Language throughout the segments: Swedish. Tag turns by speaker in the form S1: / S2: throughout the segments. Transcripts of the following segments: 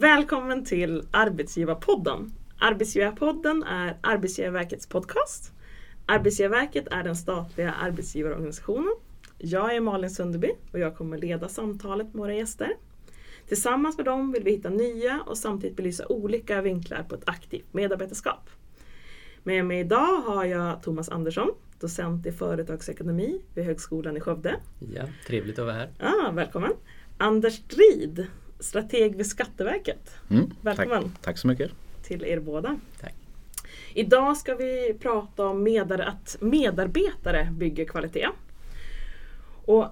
S1: Välkommen till Arbetsgivarpodden. Arbetsgivarpodden är Arbetsgivarverkets podcast. Arbetsgivarverket är den statliga arbetsgivarorganisationen. Jag är Malin Sunderby och jag kommer leda samtalet med våra gäster. Tillsammans med dem vill vi hitta nya och samtidigt belysa olika vinklar på ett aktivt medarbetarskap. Med mig idag har jag Thomas Andersson, docent i företagsekonomi vid Högskolan i Skövde.
S2: Ja, trevligt att vara här.
S1: Ah, välkommen! Anders Strid, strateg vid Skatteverket.
S3: Mm,
S1: Välkommen
S3: tack, tack så mycket.
S1: till er båda.
S2: Tack.
S1: Idag ska vi prata om medar att medarbetare bygger kvalitet. Och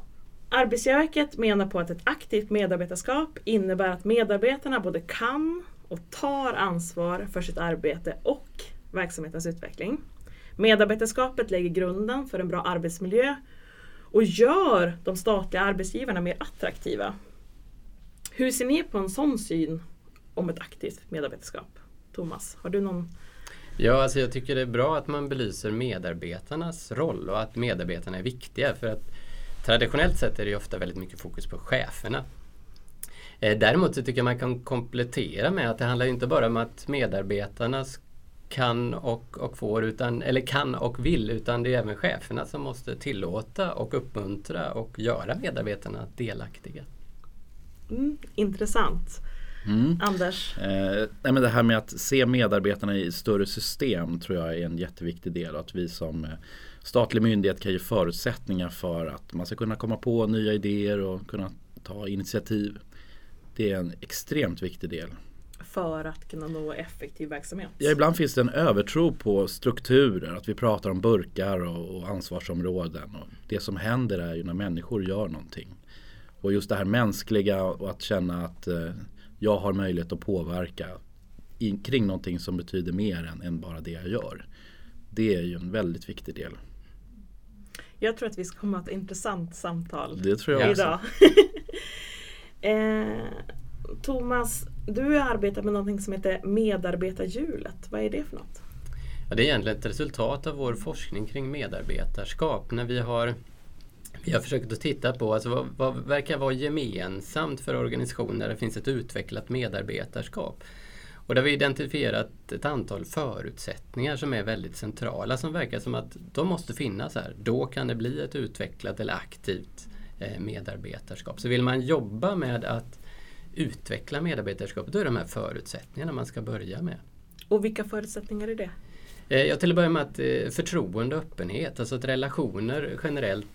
S1: Arbetsgivarverket menar på att ett aktivt medarbetarskap innebär att medarbetarna både kan och tar ansvar för sitt arbete och verksamhetens utveckling. Medarbetarskapet lägger grunden för en bra arbetsmiljö och gör de statliga arbetsgivarna mer attraktiva. Hur ser ni på en sån syn om ett aktivt medarbetarskap? Thomas, har du någon
S2: Ja, alltså jag tycker det är bra att man belyser medarbetarnas roll och att medarbetarna är viktiga. För att traditionellt sett är det ju ofta väldigt mycket fokus på cheferna. Eh, däremot så tycker jag man kan komplettera med att det handlar inte bara om att medarbetarna kan och, och får, utan, eller kan och vill, utan det är även cheferna som måste tillåta och uppmuntra och göra medarbetarna delaktiga
S1: mm, intressant?
S3: Mm.
S1: Anders?
S3: Eh, nej, men det här med att se medarbetarna i större system tror jag är en jätteviktig del. Att vi som eh, statlig myndighet kan ge förutsättningar för att man ska kunna komma på nya idéer och kunna ta initiativ. Det är en extremt viktig del.
S1: för att kunna nå effektiv verksamhet.
S3: Ja, ibland finns det en övertro på strukturer, att vi pratar om burkar och, och ansvarsområden. Och det som händer är ju när människor gör någonting. Och just det här mänskliga och att känna att eh, jag har möjlighet att påverka kring någonting som betyder mer än, än bara det jag gör. Det är ju en väldigt viktig del.
S1: Jag tror att vi ska komma ett intressant samtal
S3: Det tror jag också.
S1: idag. eh, Thomas, du arbetar med någonting som heter medarbetarhjulet. Vad är det för något?
S2: Ja, det är egentligen ett resultat av vår forskning kring medarbetarskap. När vi har, vi har försökt att titta på alltså vad, vad verkar vara gemensamt för organisationer där det finns ett utvecklat medarbetarskap. Och där har vi identifierat ett antal förutsättningar som är väldigt centrala som verkar som att de måste finnas här. Då kan det bli ett utvecklat eller aktivt eh, medarbetarskap. Så vill man jobba med att utveckla medarbetarskap, då är de här förutsättningarna man ska börja med.
S1: Och vilka förutsättningar är det?
S2: Eh, Jag till att börja med att eh, förtroende och öppenhet, alltså att relationer generellt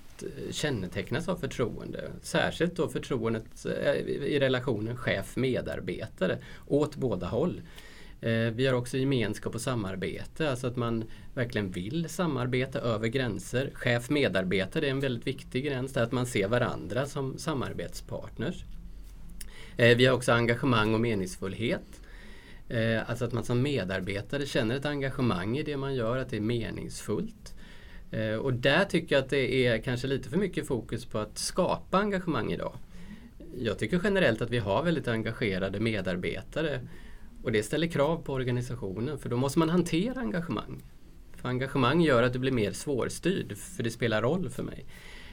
S2: kännetecknas av förtroende. Särskilt då förtroendet eh, i relationen chef-medarbetare åt båda håll. Eh, vi har också gemenskap och samarbete, alltså att man verkligen vill samarbeta över gränser. Chef-medarbetare är en väldigt viktig gräns, där att man ser varandra som samarbetspartners. Eh, vi har också engagemang och meningsfullhet. Alltså att man som medarbetare känner ett engagemang i det man gör, att det är meningsfullt. Eh, och där tycker jag att det är kanske lite för mycket fokus på att skapa engagemang idag. Jag tycker generellt att vi har väldigt engagerade medarbetare och det ställer krav på organisationen för då måste man hantera engagemang. För engagemang gör att du blir mer svårstyrd, för det spelar roll för mig.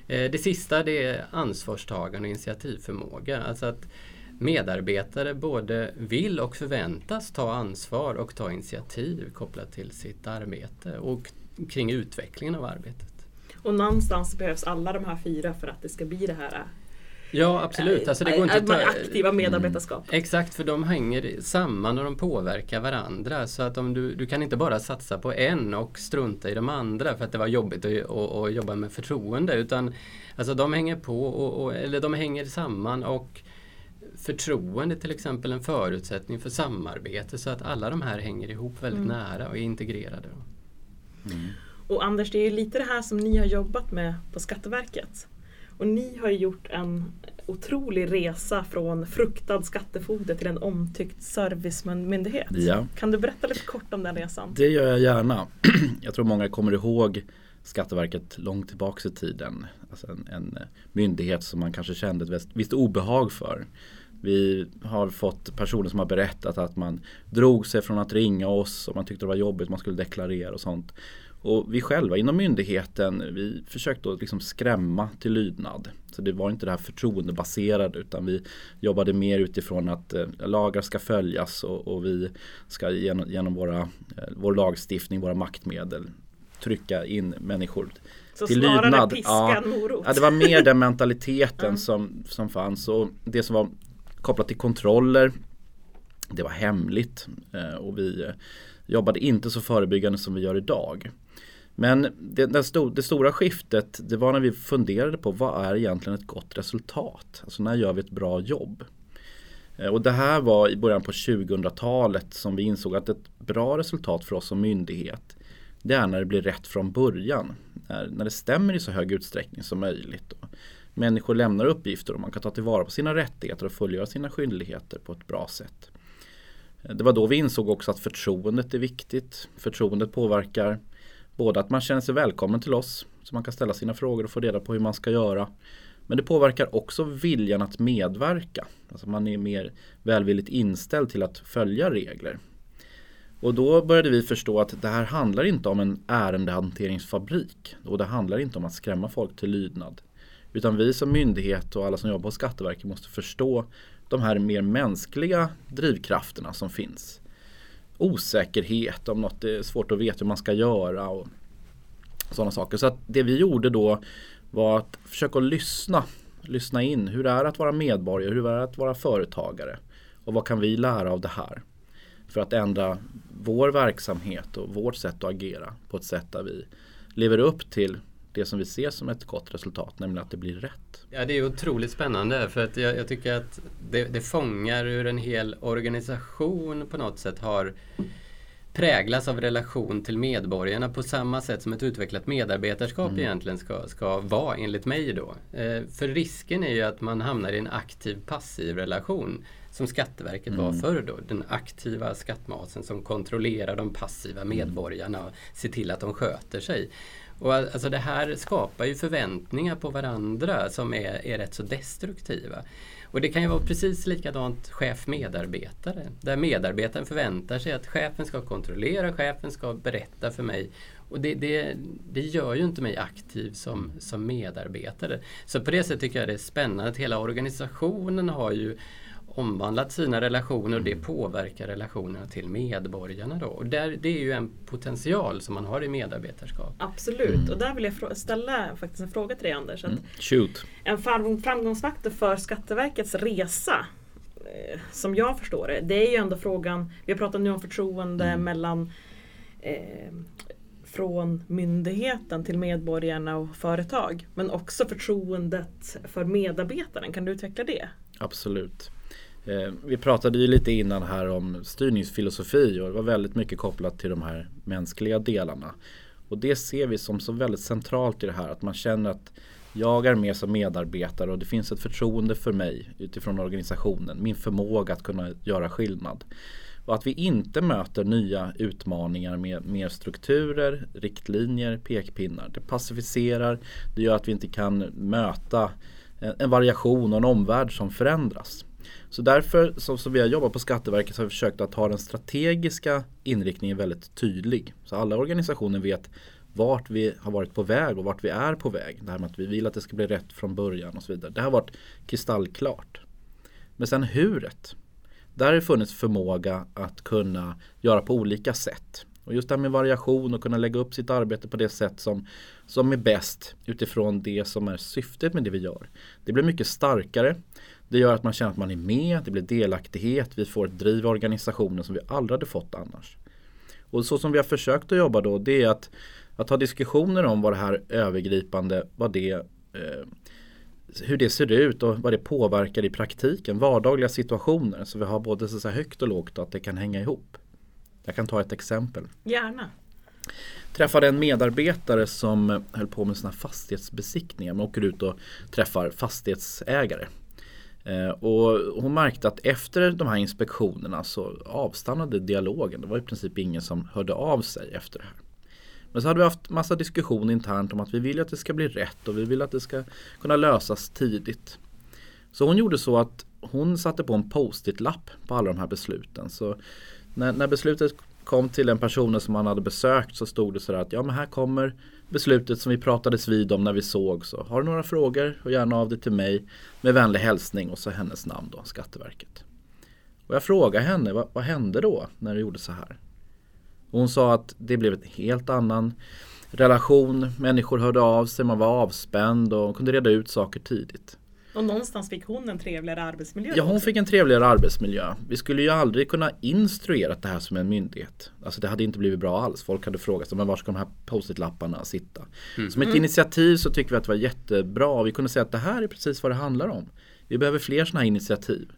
S2: Eh, det sista det är ansvarstagande och initiativförmåga. Alltså att medarbetare både vill och förväntas ta ansvar och ta initiativ kopplat till sitt arbete och kring utvecklingen av arbetet.
S1: Och någonstans behövs alla de här fyra för att det ska bli det här
S2: Ja absolut, alltså det går inte
S1: eh,
S2: att ta...
S1: aktiva medarbetarskap.
S2: Exakt, för de hänger samman och de påverkar varandra. Så att om du, du kan inte bara satsa på en och strunta i de andra för att det var jobbigt att, att, att jobba med förtroende. Utan alltså de hänger på, och, och, eller de hänger samman och förtroende till exempel en förutsättning för samarbete så att alla de här hänger ihop väldigt
S1: Mm.
S2: nära och är integrerade.
S1: Och Anders, det är lite det här som ni har jobbat med på Skatteverket. Och ni har gjort en otrolig resa från fruktad skattefogde till en omtyckt servicemyndighet.
S3: Ja.
S1: Kan du berätta lite kort om den resan?
S3: Det gör jag gärna. Jag tror många kommer ihåg Skatteverket långt tillbaks i tiden. Alltså en, en myndighet som man kanske kände ett visst obehag för. Vi har fått personer som har berättat att man drog sig från att ringa oss och man tyckte det var jobbigt, man skulle deklarera och sånt. Och vi själva inom myndigheten, vi försökte liksom skrämma till lydnad. Så det var inte det här förtroendebaserade utan vi jobbade mer utifrån att eh, lagar ska följas och, och vi ska genom, genom våra, eh, vår lagstiftning, våra maktmedel trycka in människor
S1: Så
S3: till lydnad.
S1: piska
S3: Ja. Ja, det var mer den mentaliteten
S1: Mm.
S3: som, som fanns och det som var kopplat till kontroller det var hemligt eh, och vi eh, jobbade inte så förebyggande som vi gör idag. Men det, det, sto, det stora skiftet det var när vi funderade på vad är egentligen ett gott resultat? Alltså när gör vi ett bra jobb? Eh, och det här var i början på 2000-talet som vi insåg att ett bra resultat för oss som myndighet det är när det blir rätt från början. När, när det stämmer i så hög utsträckning som möjligt. Människor lämnar uppgifter och man kan ta tillvara på sina rättigheter och fullgöra sina skyldigheter på ett bra sätt. Det var då vi insåg också att förtroendet är viktigt. Förtroendet påverkar både att man känner sig välkommen till oss så man kan ställa sina frågor och få reda på hur man ska göra. Men det påverkar också viljan att medverka. Alltså man är mer välvilligt inställd till att följa regler. Och då började vi förstå att det här handlar inte om en ärendehanteringsfabrik. Och det handlar inte om att skrämma folk till lydnad. Utan vi som myndighet och alla som jobbar på Skatteverket måste förstå de här mer mänskliga drivkrafterna som finns. Osäkerhet om något är svårt att veta hur man ska göra och sådana saker. Så att det vi gjorde då var att försöka lyssna. Lyssna in hur det är att vara medborgare, hur det är att vara företagare. Och vad kan vi lära av det här? För att ändra vår verksamhet och vårt sätt att agera på ett sätt där vi lever upp till det som vi ser som ett gott resultat, nämligen att det blir rätt.
S2: Ja, det är otroligt spännande för att jag, jag tycker att det, det fångar hur en hel organisation på något sätt har präglas av relation till medborgarna på samma sätt som ett utvecklat medarbetarskap
S3: Mm.
S2: egentligen ska, ska vara enligt mig då. Eh, för risken är ju att man hamnar i en aktiv passiv relation som Skatteverket var
S3: Mm.
S2: förr då. Den aktiva skattmasen som kontrollerar de passiva
S3: Mm.
S2: medborgarna och ser till att de sköter sig. Och alltså det här skapar ju förväntningar på varandra som är, är rätt så destruktiva. Och det kan ju vara precis likadant chef-medarbetare. Där medarbetaren förväntar sig att chefen ska kontrollera, chefen ska berätta för mig. Och det, det, det gör ju inte mig aktiv som, som medarbetare. Så på det sättet tycker jag det är spännande att hela organisationen har ju omvandlat sina relationer och det påverkar relationerna till medborgarna. Då. Och där, det är ju en potential som man har i medarbetarskap.
S1: Absolut,
S3: Mm.
S1: och där vill jag ställa faktiskt en fråga till dig Anders. Att
S3: Mm. Shoot!
S1: En fram- framgångsfaktor för Skatteverkets resa eh, som jag förstår det, det är ju ändå frågan, vi har pratat nu om förtroende
S3: Mm.
S1: mellan eh, från myndigheten till medborgarna och företag. Men också förtroendet för medarbetaren. Kan du utveckla det?
S3: Absolut. Eh, vi pratade ju lite innan här om styrningsfilosofi och det var väldigt mycket kopplat till de här mänskliga delarna. Och det ser vi som så väldigt centralt i det här att man känner att jag är med som medarbetare och det finns ett förtroende för mig utifrån organisationen, min förmåga att kunna göra skillnad. Och att vi inte möter nya utmaningar med mer strukturer, riktlinjer, pekpinnar. Det passiviserar, det gör att vi inte kan möta en variation och en omvärld som förändras. Så därför som, som vi har jobbat på Skatteverket så har vi försökt att ha den strategiska inriktningen väldigt tydlig. Så alla organisationer vet vart vi har varit på väg och vart vi är på väg. Det här med att vi vill att det ska bli rätt från början och så vidare. Det har varit kristallklart. Men sen huret. Där har det funnits förmåga att kunna göra på olika sätt. Och just det här med variation och kunna lägga upp sitt arbete på det sätt som, som är bäst utifrån det som är syftet med det vi gör. Det blir mycket starkare. Det gör att man känner att man är med, det blir delaktighet, vi får ett driv i organisationen som vi aldrig hade fått annars. Och så som vi har försökt att jobba då det är att, att ha diskussioner om vad det här övergripande, vad det eh, hur det ser ut och vad det påverkar i praktiken, vardagliga situationer. Så vi har både så högt och lågt och att det kan hänga ihop. Jag kan ta ett exempel.
S1: Gärna.
S3: Träffade en medarbetare som höll på med här fastighetsbesiktningar. Man åker ut och träffar fastighetsägare. Eh, och hon märkte att efter de här inspektionerna så avstannade dialogen. Det var i princip ingen som hörde av sig efter det här. Men så hade vi haft massa diskussion internt om att vi vill att det ska bli rätt och vi vill att det ska kunna lösas tidigt. Så hon gjorde så att hon satte på en post-it-lapp på alla de här besluten. Så när, när beslutet kom till den personen som han hade besökt så stod det sådär att ja men här kommer beslutet som vi pratades vid om när vi såg. Så har du några frågor, och gärna av dig till mig. Med vänlig hälsning och så hennes namn då, Skatteverket. Och jag frågade henne, vad, vad hände då när du gjorde så här? Och hon sa att det blev en helt annan relation. Människor hörde av sig, man var avspänd och kunde reda ut saker tidigt.
S1: Och någonstans fick hon en trevligare arbetsmiljö.
S3: Ja, hon fick en trevligare arbetsmiljö. Vi skulle ju aldrig kunna instruera det här som en myndighet. Alltså det hade inte blivit bra alls. Folk hade frågat sig, men var ska de här post-it-lapparna sitta? Mm. Som ett mm. initiativ så tycker vi att det var jättebra. Vi kunde säga att det här är precis vad det handlar om. Vi behöver fler sådana här initiativ.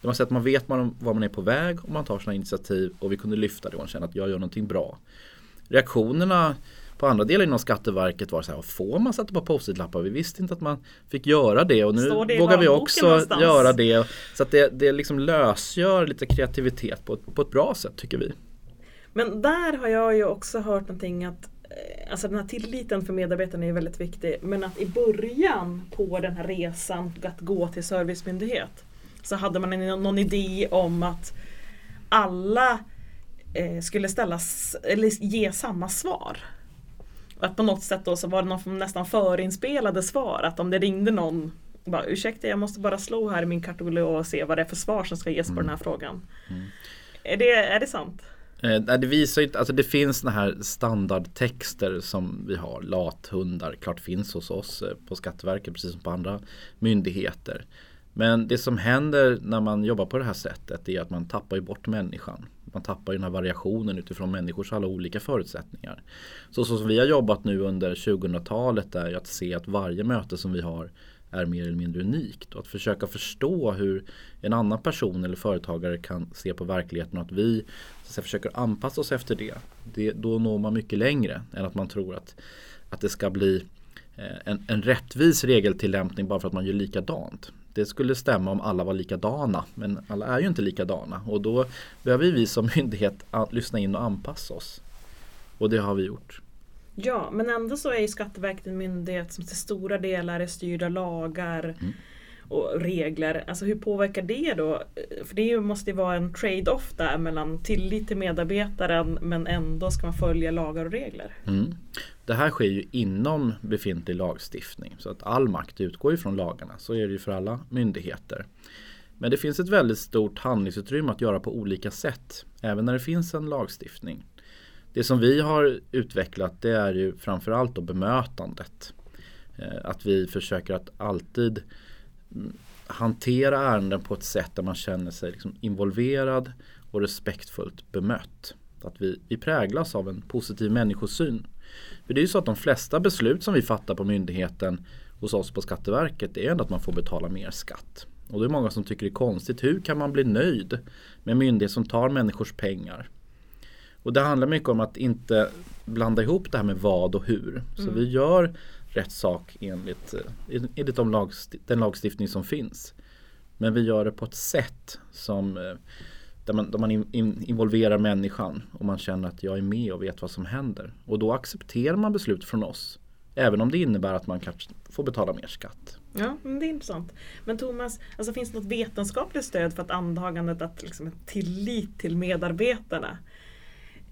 S3: Där man säger att man vet var man är på väg och man tar sådana initiativ och vi kunde lyfta det och känna att jag gör någonting bra. Reaktionerna på andra delar inom Skatteverket var det så här, får man sätta på post-it-lappar? Vi visste inte att man fick göra det och nu det vågar vi också någonstans? göra det. Så att det, det liksom lösgör lite kreativitet på, på ett bra sätt tycker vi.
S1: Men där har jag ju också hört någonting att eh, Alltså den här tilliten för medarbetarna är väldigt viktig men att i början på den här resan att gå till servicemyndighet så hade man någon idé om att alla eh, skulle ställas, eller ge samma svar. Att på något sätt då så var det någon nästan förinspelade svar. Att om det ringde någon bara, ursäkta jag måste bara slå här i min katalog och se vad det är för svar som ska ges mm. på den här frågan. Mm. Är, det, är det sant?
S3: Eh, det visar inte, alltså det finns såna här standardtexter som vi har, lathundar, klart finns hos oss eh, på Skatteverket precis som på andra myndigheter. Men det som händer när man jobbar på det här sättet är att man tappar ju bort människan. Man tappar ju den här variationen utifrån människors alla olika förutsättningar. Så, så som vi har jobbat nu under 2000-talet är att se att varje möte som vi har är mer eller mindre unikt. Och att försöka förstå hur en annan person eller företagare kan se på verkligheten och att vi så att försöker anpassa oss efter det. det. Då når man mycket längre än att man tror att, att det ska bli eh, en, en rättvis regeltillämpning bara för att man gör likadant det skulle stämma om alla var likadana. Men alla är ju inte likadana och då behöver vi som myndighet lyssna in och anpassa oss. Och det har vi gjort.
S1: Ja, men ändå så är ju Skatteverket en myndighet som till stora delar är styrd av lagar mm och regler. Alltså hur påverkar det då? För det måste ju vara en trade-off där mellan tillit till medarbetaren men ändå ska man följa lagar och regler. Mm.
S3: Det här sker ju inom befintlig lagstiftning så att all makt utgår ju från lagarna. Så är det ju för alla myndigheter. Men det finns ett väldigt stort handlingsutrymme att göra på olika sätt även när det finns en lagstiftning. Det som vi har utvecklat det är ju framförallt då bemötandet. Eh, att vi försöker att alltid hantera ärenden på ett sätt där man känner sig liksom involverad och respektfullt bemött. Att vi, vi präglas av en positiv människosyn. För det är ju så att de flesta beslut som vi fattar på myndigheten hos oss på Skatteverket det är ändå att man får betala mer skatt. Och det är många som tycker det är konstigt. Hur kan man bli nöjd med en myndighet som tar människors pengar? Och det handlar mycket om att inte blanda ihop det här med vad och hur. Så mm. vi gör rätt sak enligt, eh, enligt de lagst den lagstiftning som finns. Men vi gör det på ett sätt som eh, där man, där man in, in, involverar människan och man känner att jag är med och vet vad som händer. Och då accepterar man beslut från oss. Även om det innebär att man kanske får betala mer skatt.
S1: Ja, det är intressant. Men Thomas, alltså finns det något vetenskapligt stöd för att antagandet att liksom, tillit till medarbetarna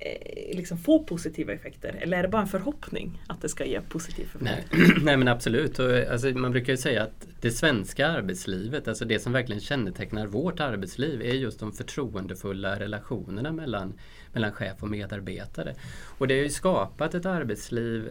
S1: Eh, liksom få positiva effekter? Eller är det bara en förhoppning att det ska ge positiva effekter?
S2: Nej, Nej men absolut. Och, eh, alltså, man brukar ju säga att det svenska arbetslivet, alltså det som verkligen kännetecknar vårt arbetsliv är just de förtroendefulla relationerna mellan, mellan chef och medarbetare. Och det har ju skapat ett arbetsliv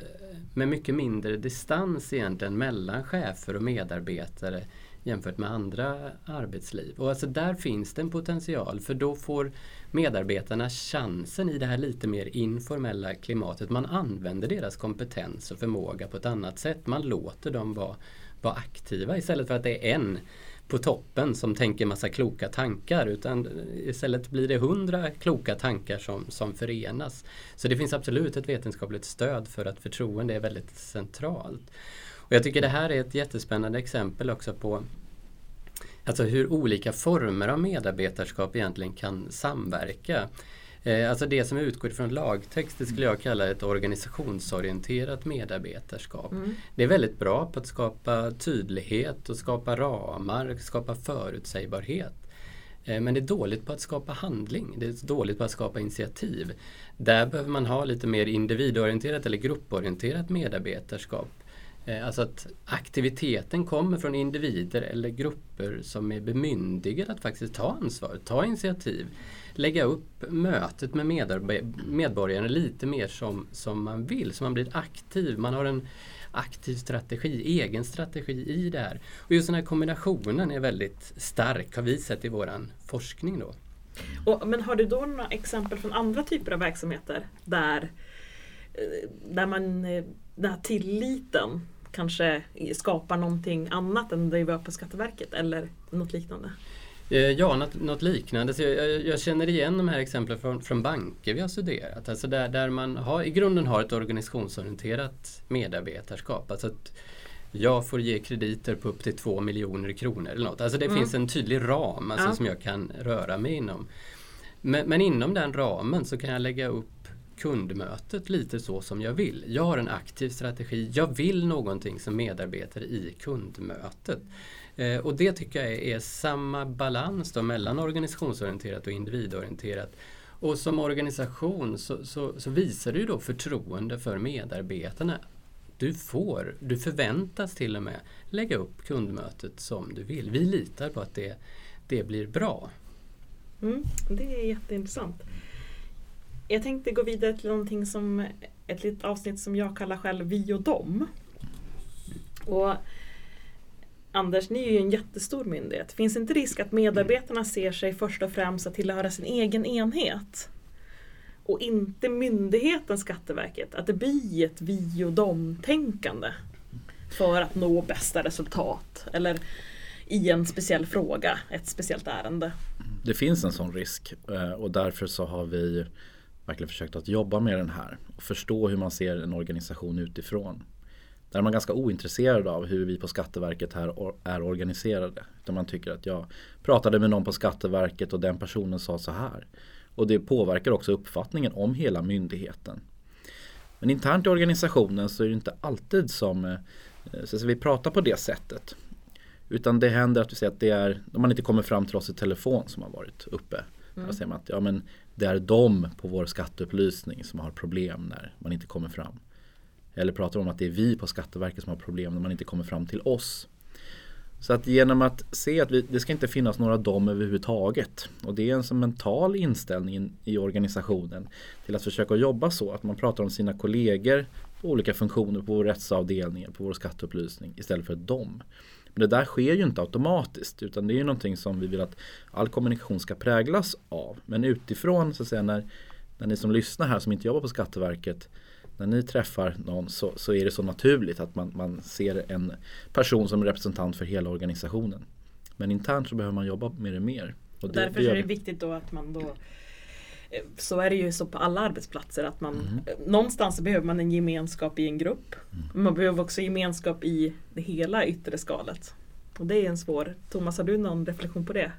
S2: med mycket mindre distans egentligen mellan chefer och medarbetare jämfört med andra arbetsliv. Och alltså där finns det en potential för då får medarbetarna chansen i det här lite mer informella klimatet. Man använder deras kompetens och förmåga på ett annat sätt. Man låter dem vara, vara aktiva istället för att det är en på toppen som tänker massa kloka tankar utan istället blir det hundra kloka tankar som, som förenas. Så det finns absolut ett vetenskapligt stöd för att förtroende är väldigt centralt. Och jag tycker det här är ett jättespännande exempel också på Alltså hur olika former av medarbetarskap egentligen kan samverka. Eh, alltså det som utgår från lagtext, det skulle jag kalla ett organisationsorienterat medarbetarskap. Mm. Det är väldigt bra på att skapa tydlighet och skapa ramar, skapa förutsägbarhet. Eh, men det är dåligt på att skapa handling, det är dåligt på att skapa initiativ. Där behöver man ha lite mer individorienterat eller grupporienterat medarbetarskap. Eh, alltså att aktiviteten kommer från individer eller grupper som är bemyndigade att faktiskt ta ansvar, ta initiativ. Lägga upp mötet med medborgarna lite mer som, som man vill, så man blir aktiv. Man har en aktiv strategi, egen strategi i det här. Och just den här kombinationen är väldigt stark har vi sett i våran forskning. Då.
S1: Och, men har du då några exempel från andra typer av verksamheter där, eh, där man, eh, den här tilliten kanske skapar någonting annat än det vi har på Skatteverket eller något liknande?
S2: Eh, ja, något, något liknande. Så jag, jag, känner igen de här exemplen från, från banker vi har studerat. Alltså där, där man har, i grunden har ett organisationsorienterat medarbetarskap. Alltså att jag får ge krediter på upp till två miljoner kronor eller något. Alltså det mm. finns en tydlig ram alltså, ja. som jag kan röra mig inom. Men, men, inom den ramen så kan jag lägga upp kundmötet lite så som jag vill. Jag har en aktiv strategi. Jag vill någonting som medarbetare i kundmötet. Eh, och det tycker jag är, är samma balans då mellan organisationsorienterat och individorienterat. Och som organisation så, så, så visar du då förtroende för medarbetarna. Du får, du förväntas till och med lägga upp kundmötet som du vill. Vi litar på att det, det blir bra.
S1: Mm, det är jätteintressant. Jag tänkte gå vidare till någonting som ett litet avsnitt som jag kallar själv Vi och dem. Och Anders, ni är ju en jättestor myndighet. Finns inte risk att medarbetarna ser sig först och främst att tillhöra sin egen enhet? Och inte myndigheten Skatteverket? Att det blir ett vi och dem-tänkande för att nå bästa resultat? Eller i en speciell fråga, ett speciellt ärende?
S3: Det finns en sån risk eh, och därför så har vi verkligen försökt att jobba med den här och förstå hur man ser en organisation utifrån. Där är man ganska ointresserad av hur vi på Skatteverket här är organiserade. Utan man tycker att jag pratade med någon på Skatteverket och den personen sa så här. Och det påverkar också uppfattningen om hela myndigheten. Men internt i organisationen så är det inte alltid som eh, så vi pratar på det sättet. Utan det händer att vi säger att det är, om man inte kommer fram till oss i telefon som har varit uppe. Mm. Då säger man att ja, men det är de på vår skatteupplysning som har problem när man inte kommer fram. Eller pratar om att det är vi på Skatteverket som har problem när man inte kommer fram till oss. Så att genom att se att vi, det ska inte finnas några dom överhuvudtaget. Och det är en sån mental inställning i organisationen till att försöka jobba så att man pratar om sina kollegor på olika funktioner på vår rättsavdelning, på vår skatteupplysning istället för dom. Men det där sker ju inte automatiskt utan det är ju någonting som vi vill att all kommunikation ska präglas av. Men utifrån så att säga när, när ni som lyssnar här som inte jobbar på Skatteverket när ni träffar någon så, så är det så naturligt att man, man ser en person som representant för hela organisationen. Men internt så behöver man jobba med det mer.
S1: Och det, därför det är det viktigt då att man då så är det ju så på alla arbetsplatser att man mm. någonstans behöver man en gemenskap i en grupp. Mm. Man behöver också gemenskap i det hela yttre skalet. Och det är en svår. Thomas, har du någon reflektion på det?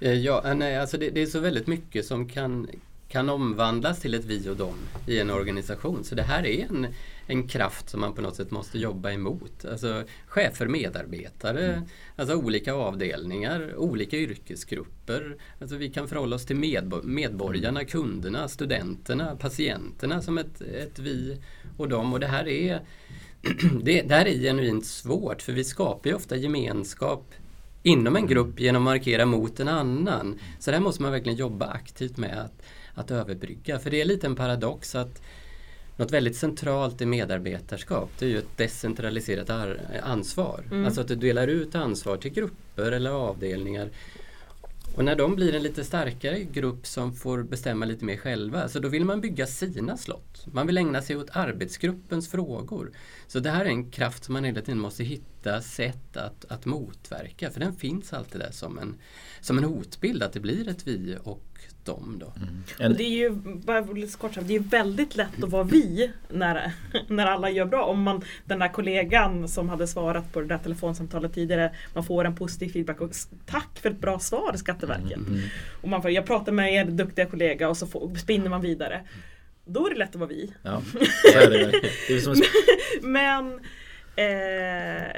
S2: Eh, ja, nej, alltså det, det, är så väldigt mycket som kan, kan omvandlas till ett vi och dem i en organisation. Så det här är en, en kraft som man på något sätt måste jobba emot. Alltså chefer, medarbetare, mm. alltså olika avdelningar, olika yrkesgrupper. Alltså vi kan förhålla oss till medbo medborgarna, mm. kunderna, studenterna, patienterna som ett, ett vi och dem. Och det här är det, det här är genuint svårt för vi skapar ju ofta gemenskap inom en grupp genom att markera mot en annan. Så det här måste man verkligen jobba aktivt med att att överbrygga. För det är lite en paradox att något väldigt centralt i medarbetarskap det är ju ett decentraliserat ansvar. Mm. Alltså att du delar ut ansvar till grupper eller avdelningar. Och när de blir en lite starkare grupp som får bestämma lite mer själva, så då vill man bygga sina slott. Man vill ägna sig åt arbetsgruppens frågor. Så det här är en kraft som man hela tiden måste hitta sätt att, att motverka, för den finns alltid där som en, som en hotbild, att det blir ett vi och dem. Då.
S1: Mm. det är ju bara lite kort det är väldigt lätt att vara vi när, när alla gör bra. Om man, den där kollegan som hade svarat på det där telefonsamtalet tidigare, man får en positiv feedback och tack för ett bra svar Skatteverket. Mm. mm. Och man får, jag pratar med er duktiga kollega och så får, spinner man vidare. Då är det lätt att vara vi. Ja, det är det. Det är som... Men Eh,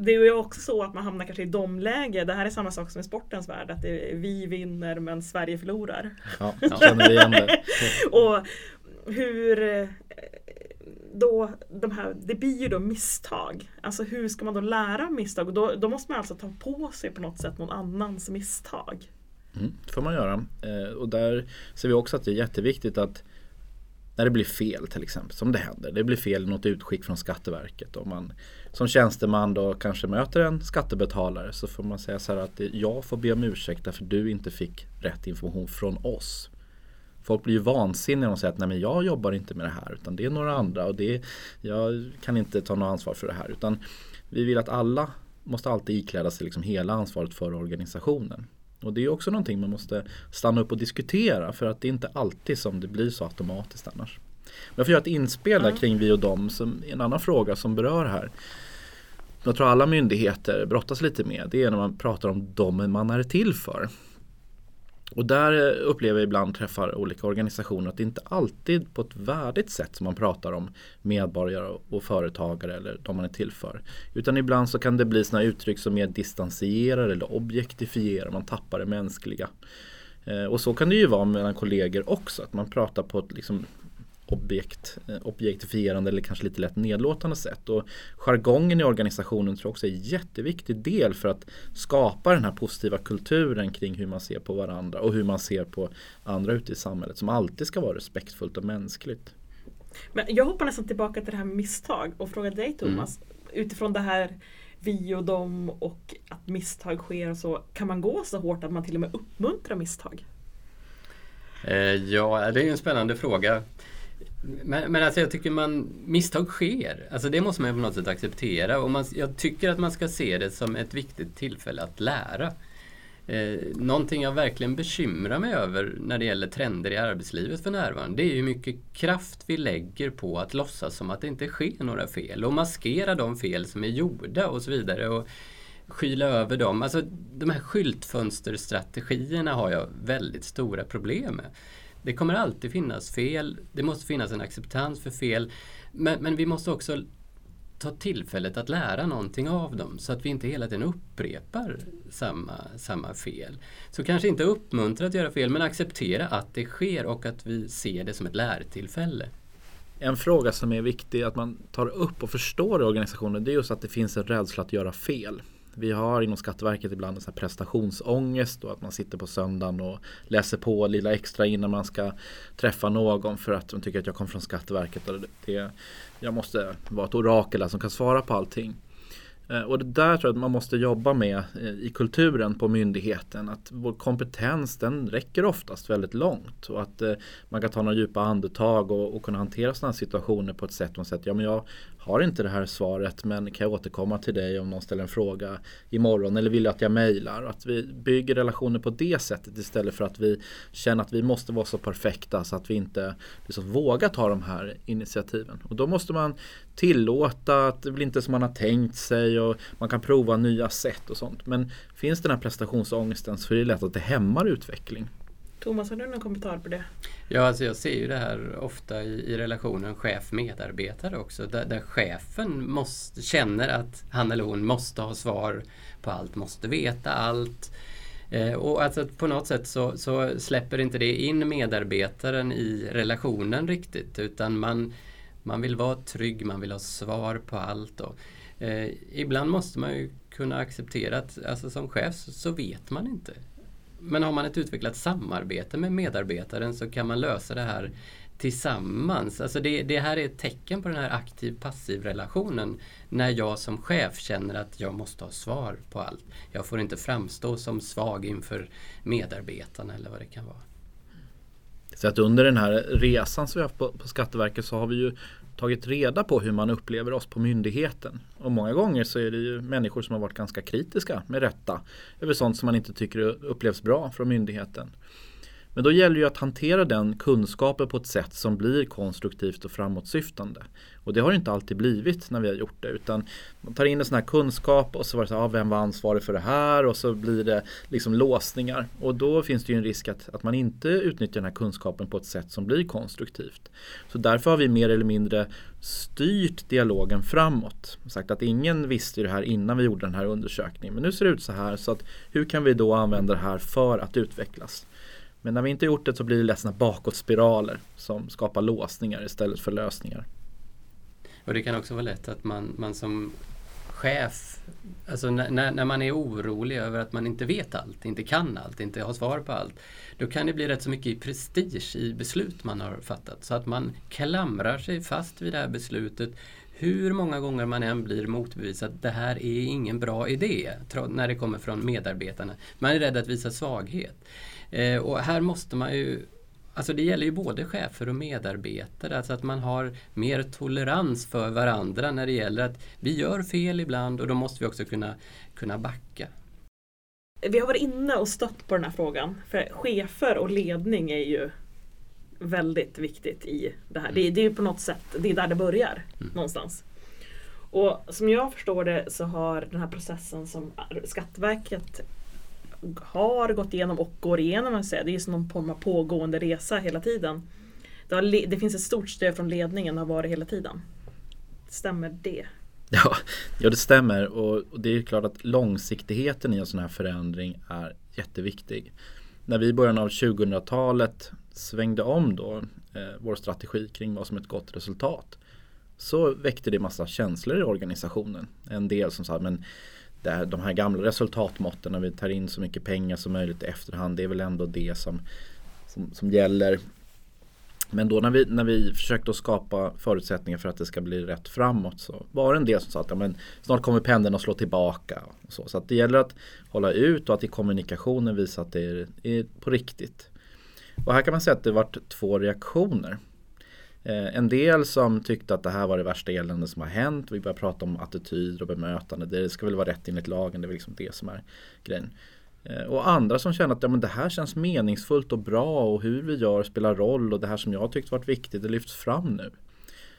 S1: det är ju också så att man hamnar kanske i domläge. Det här är samma sak som i sportens värld. Att är, vi vinner men Sverige förlorar.
S3: Ja, känner vi igen det.
S1: och hur eh, då de här, det blir ju då misstag. Alltså hur ska man då lära av misstag? då, då måste man alltså ta på sig på något sätt någon annans misstag.
S3: Mm, det får man göra. Eh, och där ser vi också att det är jätteviktigt att när det blir fel till exempel, som det händer. Det blir fel i något utskick från Skatteverket. Om man som tjänsteman då kanske möter en skattebetalare så får man säga så här att jag får be om ursäkt därför du inte fick rätt information från oss. Folk blir ju vansinniga och säger att nej men jag jobbar inte med det här utan det är några andra och det, jag kan inte ta något ansvar för det här. Utan vi vill att alla måste alltid ikläda sig liksom hela ansvaret för organisationen. Och det är också någonting man måste stanna upp och diskutera för att det är inte alltid som det blir så automatiskt annars. Men jag får göra ett inspel där kring vi och dem som en annan fråga som berör här. Jag tror alla myndigheter brottas lite med det är när man pratar om dem man är till för. Och där eh, upplever jag ibland träffar olika organisationer att det inte alltid på ett värdigt sätt som man pratar om medborgare och företagare eller de man är till för. Utan ibland så kan det bli sådana uttryck som mer distanserar eller objektifierar, man tappar det mänskliga. Eh, och så kan det ju vara mellan kollegor också, att man pratar på ett liksom objekt, eh, objektifierande eller kanske lite lätt nedlåtande sätt. Och jargongen i organisationen tror jag också är en jätteviktig del för att skapa den här positiva kulturen kring hur man ser på varandra och hur man ser på andra ute i samhället som alltid ska vara respektfullt och mänskligt.
S1: Men jag hoppar nästan tillbaka till det här med misstag och frågar dig Thomas, mm. utifrån det här vi och dem och att misstag sker och så, kan man gå så hårt att man till och med uppmuntrar misstag?
S2: Eh, ja, det är en spännande fråga. Men, men alltså jag tycker man, misstag sker. Alltså det måste man på något sätt acceptera. Och man, jag tycker att man ska se det som ett viktigt tillfälle att lära. Eh, någonting jag verkligen bekymrar mig över när det gäller trender i arbetslivet för närvarande, det är hur mycket kraft vi lägger på att låtsas som att det inte sker några fel och maskera de fel som är gjorda och så vidare. Och skyla över dem. Alltså de här skyltfönsterstrategierna har jag väldigt stora problem med. Det kommer alltid finnas fel. Det måste finnas en acceptans för fel. Men, men vi måste också ta tillfället att lära någonting av dem så att vi inte hela tiden upprepar samma, samma fel. Så kanske inte uppmuntra att göra fel men acceptera att det sker och att vi ser det som ett lärtillfälle.
S3: En fråga som är viktig att man tar upp och förstår i organisationen det är just att det finns en rädsla att göra fel. Vi har inom Skatteverket ibland en sån prestationsångest och att man sitter på söndagen och läser på lilla extra innan man ska träffa någon för att de tycker att jag kommer från Skatteverket och det, jag måste vara ett orakel som kan svara på allting. Eh, och det där tror jag att man måste jobba med eh, i kulturen på myndigheten. Att vår kompetens den räcker oftast väldigt långt. Och att eh, man kan ta några djupa andetag och, och kunna hantera sådana situationer på ett sätt som säger ja men jag har inte det här svaret men kan jag återkomma till dig om någon ställer en fråga imorgon eller vill jag att jag mejlar. Att vi bygger relationer på det sättet istället för att vi känner att vi måste vara så perfekta så att vi inte liksom vågar ta de här initiativen. Och då måste man tillåta att det blir inte som man har tänkt sig och man kan prova nya sätt och sånt. Men finns den här prestationsångesten så är det lätt att det hämmar utveckling.
S1: Thomas, har du någon kommentar på det?
S2: Ja, alltså jag ser ju det här ofta i, i relationen chef-medarbetare också. Där, där, chefen måste, känner att han eller hon måste ha svar på allt, måste veta allt. Eh, och alltså på något sätt så, så, släpper inte det in medarbetaren i relationen riktigt. Utan man, man vill vara trygg, man vill ha svar på allt. Och, eh, ibland måste man ju kunna acceptera att alltså som chef så, så vet man inte. Men har man ett utvecklat samarbete med medarbetaren så kan man lösa det här tillsammans. Alltså det, det här är ett tecken på den här aktiv-passiv relationen. När jag som chef känner att jag måste ha svar på allt. Jag får inte framstå som svag inför medarbetarna eller vad det kan vara.
S3: Så att under den här resan som vi har haft på, på Skatteverket så har vi ju tagit reda på hur man upplever oss på myndigheten. Och många gånger så är det ju människor som har varit ganska kritiska med rätta över sånt som man inte tycker upplevs bra från myndigheten. Men då gäller det att hantera den kunskapen på ett sätt som blir konstruktivt och framåtsyftande. Och det har inte alltid blivit när vi har gjort det utan man tar in en sån här kunskap och så var det så här, ah, vem var ansvarig för det här och så blir det liksom låsningar. Och då finns det ju en risk att, att man inte utnyttjar den här kunskapen på ett sätt som blir konstruktivt. Så därför har vi mer eller mindre styrt dialogen framåt. Sagt att ingen visste det här innan vi gjorde den här undersökningen. Men nu ser det ut så här så att hur kan vi då använda det här för att utvecklas? Men när vi inte gjort det så blir det lätt bakåtspiraler som skapar låsningar istället för lösningar.
S2: Och det kan också vara lätt att man, man som chef, alltså när, när man är orolig över att man inte vet allt, inte kan allt, inte har svar på allt, då kan det bli rätt så mycket prestige i beslut man har fattat. Så att man klamrar sig fast vid det här beslutet hur många gånger man än blir motbevisad det här är ingen bra idé när det kommer från medarbetarna. Man är rädd att visa svaghet. Eh, och här måste man ju Alltså det gäller ju både chefer och medarbetare, alltså att man har mer tolerans för varandra när det gäller att vi gör fel ibland och då måste vi också kunna, kunna backa.
S1: Vi har varit inne och stött på den här frågan, för chefer och ledning är ju väldigt viktigt i det här. Mm. Det, det, är ju på något sätt, det är där det börjar mm. någonstans. Och som jag förstår det så har den här processen som Skatteverket har gått igenom och går igenom, man säger. det är som någon form av pågående resa hela tiden. Det, har, det finns ett stort stöd från ledningen och har varit hela tiden. Stämmer det?
S3: Ja, ja det stämmer och, och det är klart att långsiktigheten i en sån här förändring är jätteviktig. När vi i början av 2000-talet svängde om då eh, vår strategi kring vad som är ett gott resultat så väckte det massa känslor i organisationen. En del som sa men här, de här gamla resultatmåtten när vi tar in så mycket pengar som möjligt i efterhand det är väl ändå det som, som, som gäller. Men då när vi, när vi försökte att skapa förutsättningar för att det ska bli rätt framåt så var det en del som sa att ja, men snart kommer pendeln att slå tillbaka. Och så så att det gäller att hålla ut och att i kommunikationen visa att det är, är på riktigt. Och här kan man säga att det varit två reaktioner. Eh, en del som tyckte att det här var det värsta elände som har hänt. Vi börjar prata om attityder och bemötande. Det ska väl vara rätt enligt lagen. Det är liksom det som är grejen. Eh, och andra som känner att ja, men det här känns meningsfullt och bra och hur vi gör spelar roll och det här som jag tyckt varit viktigt det lyfts fram nu.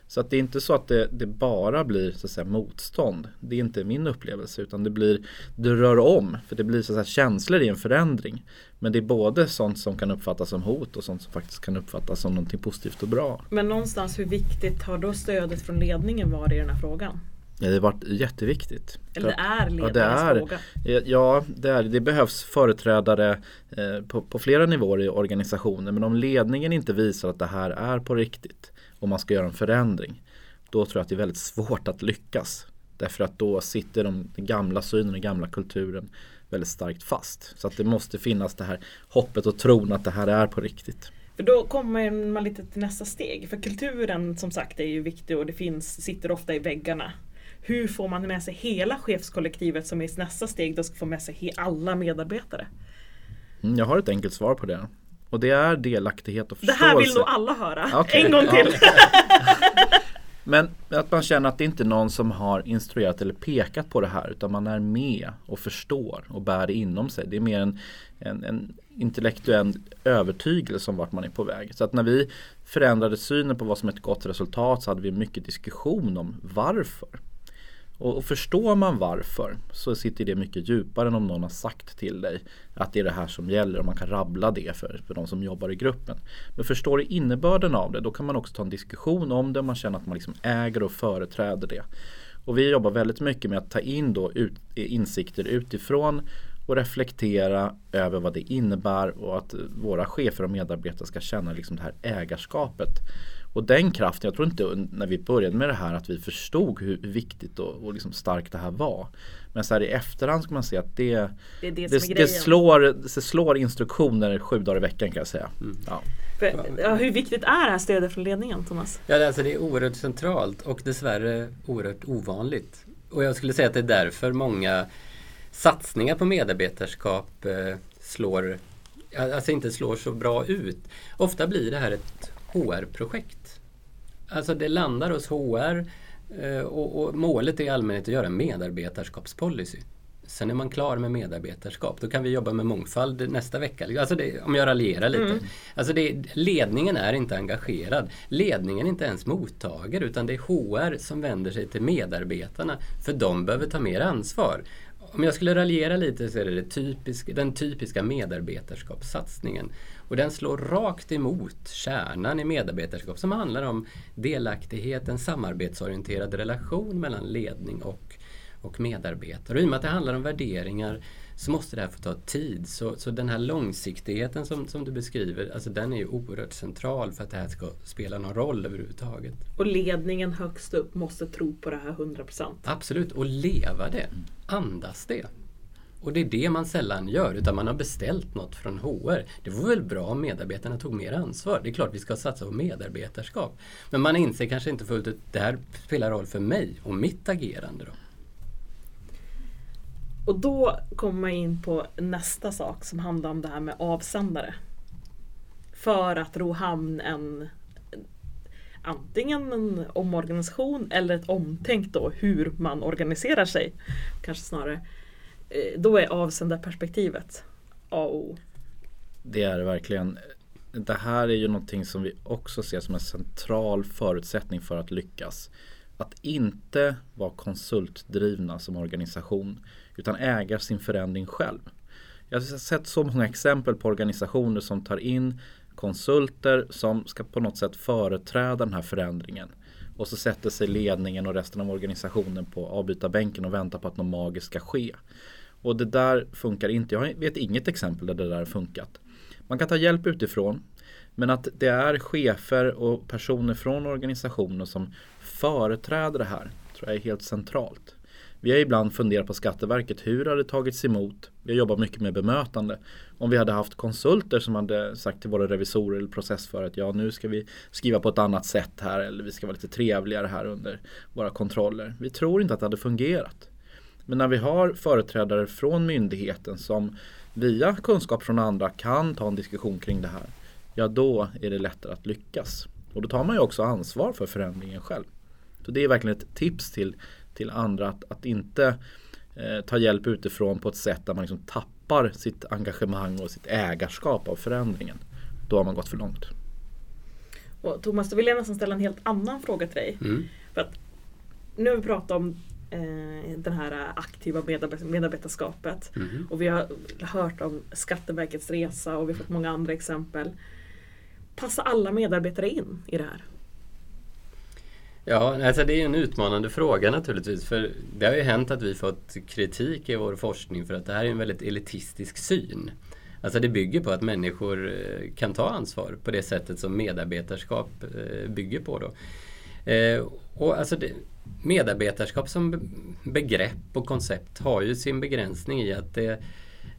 S3: Så att det är inte så att det, det, bara blir så att säga, motstånd. Det är inte min upplevelse utan det blir det rör om. För det blir så att säga, känslor i en förändring. Men det är både sånt som kan uppfattas som hot och sånt som faktiskt kan uppfattas som någonting positivt och bra.
S1: Men någonstans hur viktigt har då stödet från ledningen varit i den här frågan?
S3: Ja, det har varit jätteviktigt.
S1: Eller det är ledningens ja, det är, fråga?
S3: Ja, det, är, det behövs företrädare eh, på, på flera nivåer i organisationen. Men om ledningen inte visar att det här är på riktigt om man ska göra en förändring. Då tror jag att det är väldigt svårt att lyckas. Därför att då sitter de, den gamla synen, den gamla kulturen väldigt starkt fast. Så att det måste finnas det här hoppet och tron att det här är på riktigt.
S1: För då kommer man lite till nästa steg. För kulturen som sagt är ju viktig och det finns, sitter ofta i väggarna. Hur får man med sig hela chefskollektivet som i nästa steg då ska få med sig alla medarbetare?
S3: Mm, jag har ett enkelt svar på det. Och det är delaktighet och förståelse.
S1: Det här vill nog alla höra. Okay. En gång till.
S3: Men att man känner att det inte är någon som har instruerat eller pekat på det här utan man är med och förstår och bär det inom sig. Det är mer en, en, en intellektuell övertygelse om vart man är på väg. Så att när vi förändrade synen på vad som är ett gott resultat så hade vi mycket diskussion om varför. Och, och, förstår man varför så sitter det mycket djupare än om någon har sagt till dig att det är det här som gäller och man kan rabbla det för, för de som jobbar i gruppen. Men förstår du innebörden av det då kan man också ta en diskussion om det och man känner att man liksom äger och företräder det. Och vi jobbar väldigt mycket med att ta in då ut, insikter utifrån och reflektera över vad det innebär och att våra chefer och medarbetare ska känna liksom det här ägarskapet och den kraften, jag tror inte när vi började med det här att vi förstod hur viktigt och, och liksom starkt det här var. Men så här i efterhand ska man se att det,
S1: det, det,
S3: det, det slår, det slår instruktioner sju dagar i veckan kan jag säga. Mm. Ja.
S1: För, ja, hur viktigt är det här stödet från ledningen Thomas?
S2: Ja, alltså det är oerhört centralt och dessvärre oerhört ovanligt. Och jag skulle säga att det är därför många satsningar på medarbetarskap eh, slår, alltså inte slår så bra ut. Ofta blir det här ett HR-projekt. Alltså det landar hos HR eh, och, och, målet är i allmänhet att göra en medarbetarskapspolicy. Sen är man klar med medarbetarskap. Då kan vi jobba med mångfald nästa vecka. Alltså det, om jag raljerar lite. Mm. Alltså det, ledningen är inte engagerad. Ledningen är inte ens mottagare utan det är HR som vänder sig till medarbetarna. För de behöver ta mer ansvar. Om jag skulle raljera lite så är det, det typisk, den typiska medarbetarskapssatsningen. Och den slår rakt emot kärnan i medarbetarskap som handlar om delaktighet, en samarbetsorienterad relation mellan ledning och, och medarbetare. Och i och med att det handlar om värderingar så måste det här få ta tid. Så, så den här långsiktigheten som, som du beskriver, alltså den är ju oerhört central för att det här ska spela någon roll överhuvudtaget.
S1: Och ledningen högst upp måste tro på det här 100%?
S2: Absolut, och leva det. Andas det. Och det är det man sällan gör, utan man har beställt något från HR. Det vore väl bra om medarbetarna tog mer ansvar. Det är klart vi ska satsa på medarbetarskap. Men man inser kanske inte fullt ut att det här spelar roll för mig och mitt agerande. Då.
S1: Och då kommer man in på nästa sak som handlar om det här med avsändare. För att ro hamn en antingen en omorganisation eller ett omtänk då hur man organiserar sig. Kanske snarare. Eh, då är avsändarperspektivet A och O.
S3: Det är det verkligen. Det här är ju någonting som vi också ser som en central förutsättning för att lyckas. Att inte vara konsultdrivna som organisation utan äga sin förändring själv. Jag har sett så många exempel på organisationer som tar in konsulter som ska på något sätt företräda den här förändringen. Och så sätter sig ledningen och resten av organisationen på avbytarbänken och väntar på att något magiskt ska ske. Och det där funkar inte. Jag vet inget exempel där det där har funkat. Man kan ta hjälp utifrån. Men att det är chefer och personer från organisationer som företräder det här tror jag är helt centralt. Vi har ibland funderat på Skatteverket, hur har det tagits emot? Vi har jobbat mycket med bemötande. Om vi hade haft konsulter som hade sagt till våra revisorer eller processförare att ja nu ska vi skriva på ett annat sätt här eller vi ska vara lite trevligare här under våra kontroller. Vi tror inte att det hade fungerat. Men när vi har företrädare från myndigheten som via kunskap från andra kan ta en diskussion kring det här. Ja då är det lättare att lyckas. Och då tar man ju också ansvar för förändringen själv. Så det är verkligen ett tips till till andra att, att inte eh, ta hjälp utifrån på ett sätt där man liksom tappar sitt engagemang och sitt ägarskap av förändringen. Då har man gått för långt.
S1: Och Thomas, då vill jag nästan ställa en helt annan fråga till dig. Mm. För att nu har vi pratat om eh, det här aktiva medarbetarskapet. Mm. Och vi har hört om Skatteverkets resa och vi har fått många andra exempel. Passar alla medarbetare in i det här?
S2: Ja, alltså det är en utmanande fråga naturligtvis. För det har ju hänt att vi fått kritik i vår forskning för att det här är en väldigt elitistisk syn. Alltså det bygger på att människor eh, kan ta ansvar på det sättet som medarbetarskap eh, bygger på. Då. Eh, och alltså det, medarbetarskap som begrepp och koncept har ju sin begränsning i att det,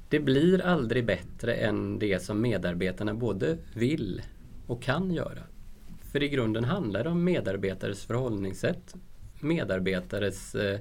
S2: det blir aldrig bättre än det som medarbetarna både vill och kan göra. För i grunden handlar det om medarbetares förhållningssätt. Medarbetares eh,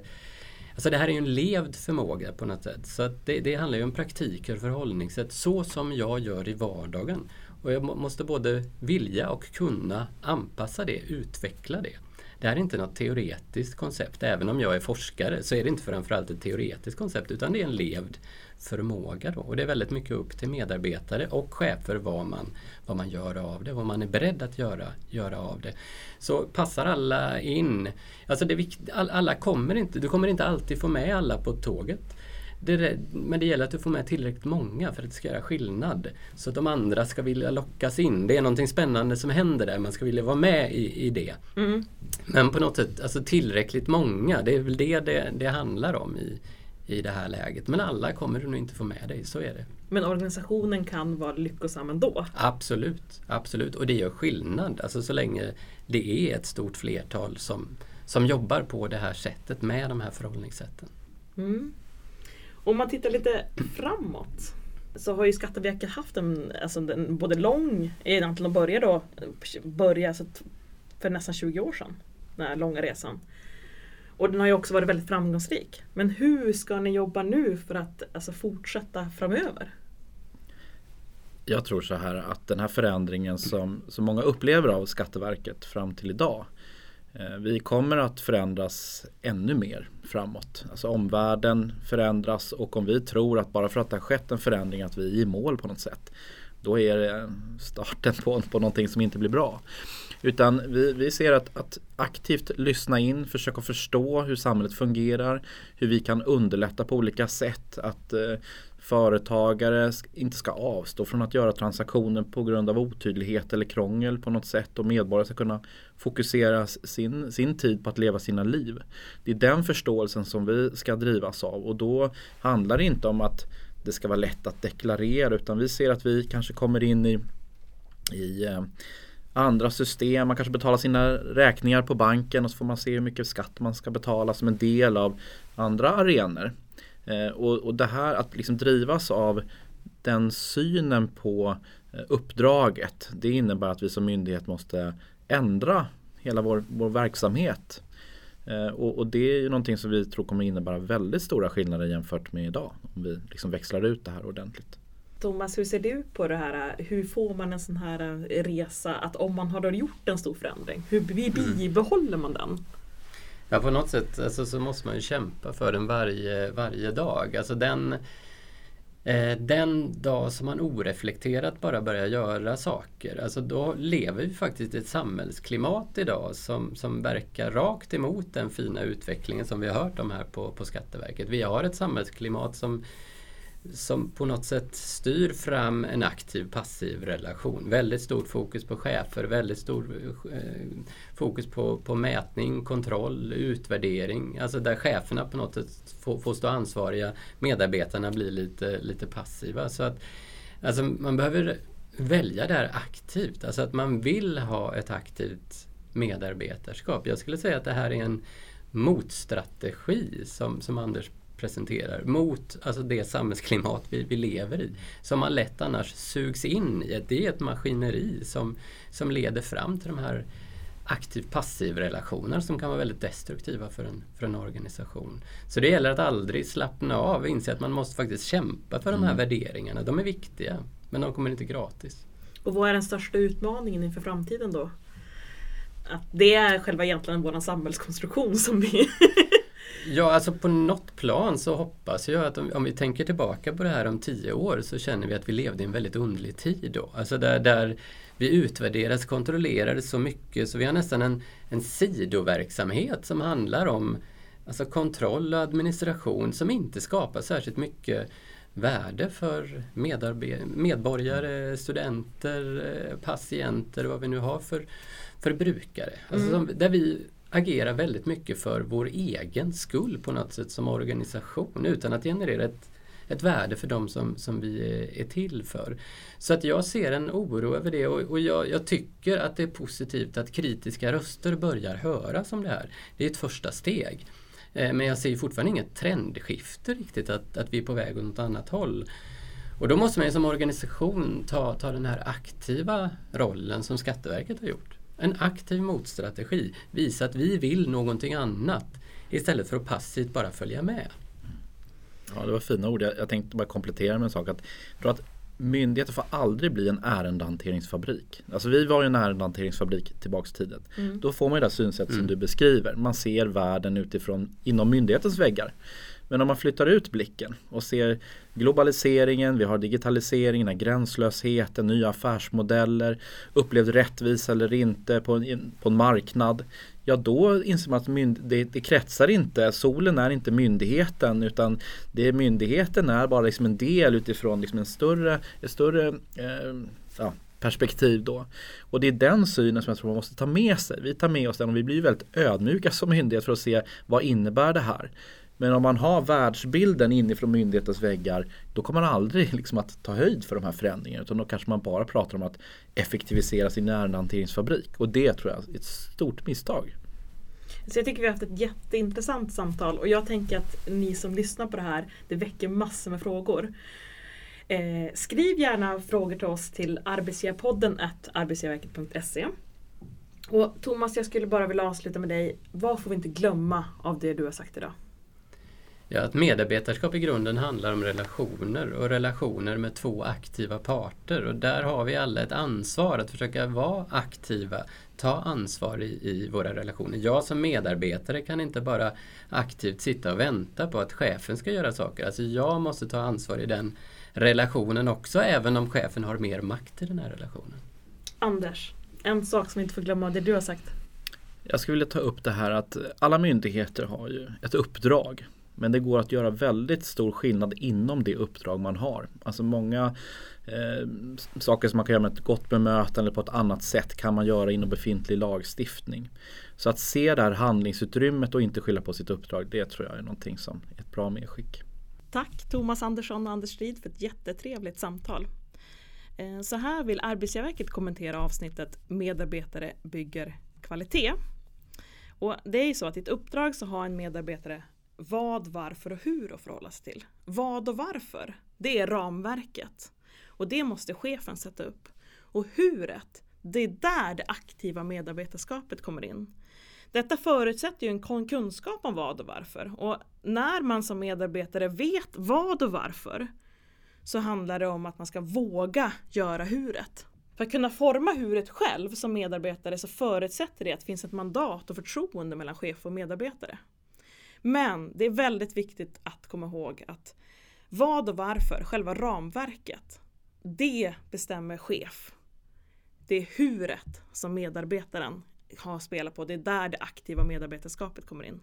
S2: Alltså det här är ju en levd förmåga på något sätt. Så det, det, handlar ju om praktiker och förhållningssätt så som jag gör i vardagen. Och jag måste både vilja och kunna anpassa det, utveckla det. Det här är inte något teoretiskt koncept. Även om jag är forskare så är det inte framförallt ett teoretiskt koncept utan det är en levd förmåga. Då. Och det är väldigt mycket upp till medarbetare och chefer vad man, vad man gör av det, vad man är beredd att göra, göra av det. Så passar alla in, alltså det alla kommer inte, du kommer inte alltid få med alla på tåget. Det, men det gäller att du får med tillräckligt många för att det ska göra skillnad. Så att de andra ska vilja lockas in. Det är någonting spännande som händer där, man ska vilja vara med i, i det. Mm. Men på något sätt, alltså tillräckligt många, det är väl det det, det handlar om i, i det här läget. Men alla kommer du nog inte få med dig, så är det.
S1: Men organisationen kan vara lyckosam ändå?
S2: Absolut, absolut. Och det gör skillnad. Alltså så länge det är ett stort flertal som, som jobbar på det här sättet med de här förhållningssätten. Mm.
S1: Om man tittar lite framåt så har ju Skatteverket haft en, alltså en både lång, egentligen de började då, började alltså för nästan 20 år sedan, den här långa resan. Och den har ju också varit väldigt framgångsrik. Men hur ska ni jobba nu för att alltså, fortsätta framöver?
S3: Jag tror så här att den här förändringen som, som många upplever av Skatteverket fram till idag Eh, vi kommer att förändras ännu mer framåt. Alltså omvärlden förändras och om vi tror att bara för att det har skett en förändring att vi är i mål på något sätt. Då är det eh, starten på, på någonting som inte blir bra. Utan vi, vi ser att, att aktivt lyssna in, försöka förstå hur samhället fungerar, hur vi kan underlätta på olika sätt. Att eh, företagare inte ska avstå från att göra transaktioner på grund av otydlighet eller krångel på något sätt och medborgare ska kunna fokusera sin, sin tid på att leva sina liv. Det är den förståelsen som vi ska drivas av och då handlar det inte om att det ska vara lätt att deklarera utan vi ser att vi kanske kommer in i, i eh, andra system. Man kanske betalar sina räkningar på banken och så får man se hur mycket skatt man ska betala som en del av andra arenor. Eh, och, och det här att liksom drivas av den synen på eh, uppdraget det innebär att vi som myndighet måste ändra hela vår, vår verksamhet. Eh, och, och, det är ju någonting som vi tror kommer innebära väldigt stora skillnader jämfört med idag. Om vi liksom växlar ut det här ordentligt.
S1: Thomas, hur ser du på det här? Hur får man en sån här resa att om man har gjort en stor förändring, hur bibehåller man den?
S2: Ja, på något sätt alltså, så måste man ju kämpa för den varje, varje dag. Alltså den, eh, den dag som man oreflekterat bara börjar göra saker, alltså då lever vi faktiskt i ett samhällsklimat idag som, som verkar rakt emot den fina utvecklingen som vi har hört om här på, på Skatteverket. Vi har ett samhällsklimat som som på något sätt styr fram en aktiv passiv relation. Väldigt stort fokus på chefer, väldigt stort eh, fokus på, på mätning, kontroll, utvärdering. Alltså där cheferna på något sätt får, får stå ansvariga, medarbetarna blir lite, lite passiva. Så att, alltså man behöver välja det här aktivt, alltså att man vill ha ett aktivt medarbetarskap. Jag skulle säga att det här är en motstrategi som, som Anders presenterar mot alltså det samhällsklimat vi, vi lever i. Som man lätt annars sugs in i. Det är ett maskineri som, som leder fram till de här aktiv-passiv relationer som kan vara väldigt destruktiva för en, för en organisation. Så det gäller att aldrig slappna av och inse att man måste faktiskt kämpa för de här mm. värderingarna. De är viktiga, men de kommer inte gratis.
S1: Och vad är den största utmaningen inför framtiden då? Att det är själva egentligen vår samhällskonstruktion som vi
S2: Ja, alltså på något plan så hoppas jag att om, om, vi tänker tillbaka på det här om tio år så känner vi att vi levde i en väldigt underlig tid då. Alltså där, där vi utvärderades, kontrollerades så mycket så vi har nästan en, en sidoverksamhet som handlar om alltså kontroll och administration som inte skapar särskilt mycket värde för medborgare, studenter, eh, patienter och vad vi nu har för, för brukare. Alltså mm. som, där vi agera väldigt mycket för vår egen skull på något sätt som organisation utan att generera ett, ett värde för dem som, som vi är, till för. Så att jag ser en oro över det och, och jag, jag, tycker att det är positivt att kritiska röster börjar höras om det här. Det är ett första steg. Eh, men jag ser fortfarande inget trendskifte riktigt, att, att vi är på väg åt något annat håll. Och då måste man som organisation ta, ta den här aktiva rollen som Skatteverket har gjort. En aktiv motstrategi. Visa att vi vill någonting annat istället för att passivt bara följa med.
S3: Ja, det var fina ord. Jag, jag tänkte bara komplettera med en sak. Att, jag tror att myndigheter får aldrig bli en ärendehanteringsfabrik. Alltså vi var ju en ärendehanteringsfabrik tillbaks i tiden. Mm. Då får man det där synsätt mm. som du beskriver. Man ser världen utifrån inom myndighetens väggar. Men om man flyttar ut blicken och ser globaliseringen, vi har digitaliseringen, gränslösheten, nya affärsmodeller, upplevd rättvisa eller inte på en, på en marknad. Ja då inser man att mynd, det, det kretsar inte, solen är inte myndigheten utan det myndigheten är bara liksom en del utifrån liksom en större, ett större eh, ja, perspektiv då. Och det är den synen som jag tror man måste ta med sig. Vi tar med oss den och vi blir väldigt ödmjuka som myndighet för att se vad innebär det här. Men om man har världsbilden inifrån myndighetens väggar då kommer man aldrig liksom att ta höjd för de här förändringarna utan då kanske man bara pratar om att effektivisera sin ärendehanteringsfabrik och det tror jag är ett stort misstag.
S1: Så jag tycker vi har haft ett jätteintressant samtal och jag tänker att ni som lyssnar på det här, det väcker massor med frågor. Eh, skriv gärna frågor till oss till arbetsgivarpodden arbetsgivarverket.se. Och Thomas, jag skulle bara vilja avsluta med dig. Vad får vi inte glömma av det du har sagt idag?
S2: Ja, att medarbetarskap i grunden handlar om relationer och relationer med två aktiva parter och där har vi alla ett ansvar att försöka vara aktiva, ta ansvar i, i våra relationer. Jag som medarbetare kan inte bara aktivt sitta och vänta på att chefen ska göra saker. Alltså jag måste ta ansvar i den relationen också även om chefen har mer makt i den här relationen.
S1: Anders, en sak som vi inte får glömma det du har sagt.
S3: Jag skulle vilja ta upp det här att alla myndigheter har ju ett uppdrag. Men det går att göra väldigt stor skillnad inom det uppdrag man har. Alltså många eh, saker som man kan göra med ett gott bemötande eller på ett annat sätt kan man göra inom befintlig lagstiftning. Så att se det här handlingsutrymmet och inte skylla på sitt uppdrag, det tror jag är någonting som är ett bra medskick.
S1: Tack Thomas Andersson och Anders Strid för ett jättetrevligt samtal. Eh, så här vill Arbetsgivarverket kommentera avsnittet Medarbetare bygger kvalitet. Och det är ju så att i ett uppdrag så har en medarbetare vad, varför och hur att förhålla sig till. Vad och varför, det är ramverket. Och det måste chefen sätta upp. Och huret, det är där det aktiva medarbetarskapet kommer in. Detta förutsätter ju en kunskap om vad och varför. Och när man som medarbetare vet vad och varför så handlar det om att man ska våga göra huret. För att kunna forma huret själv som medarbetare så förutsätter det att det finns ett mandat och förtroende mellan chef och medarbetare. Men det är väldigt viktigt att komma ihåg att vad och varför, själva ramverket, det bestämmer chef. Det är huret som medarbetaren har spelat på. Det är där det aktiva medarbetarskapet kommer in.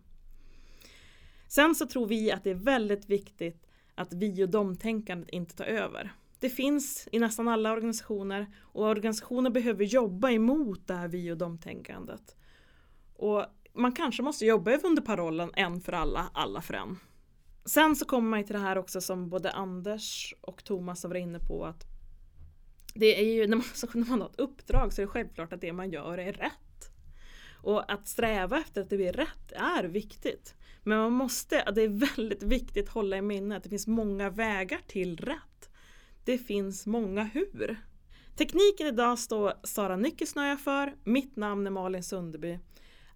S1: Sen så tror vi att det är väldigt viktigt att vi och dom-tänkandet inte tar över. Det finns i nästan alla organisationer och organisationer behöver jobba emot det här vi och dom-tänkandet. Och man kanske måste jobba under parollen en för alla, alla för en. Sen så kommer man till det här också som både Anders och Thomas har varit inne på att det är ju när man, när man har ett uppdrag så är det självklart att det man gör är rätt. Och att sträva efter att det blir rätt är viktigt. Men man måste, det är väldigt viktigt att hålla i minnet att det finns många vägar till rätt. Det finns många hur. Tekniken idag står Sara Nyckelsnöja för. Mitt namn är Malin Sunderby.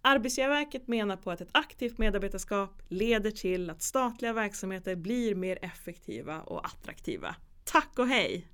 S1: Arbetsgivarverket menar på att ett aktivt medarbetarskap leder till att statliga verksamheter blir mer effektiva och attraktiva. Tack och hej!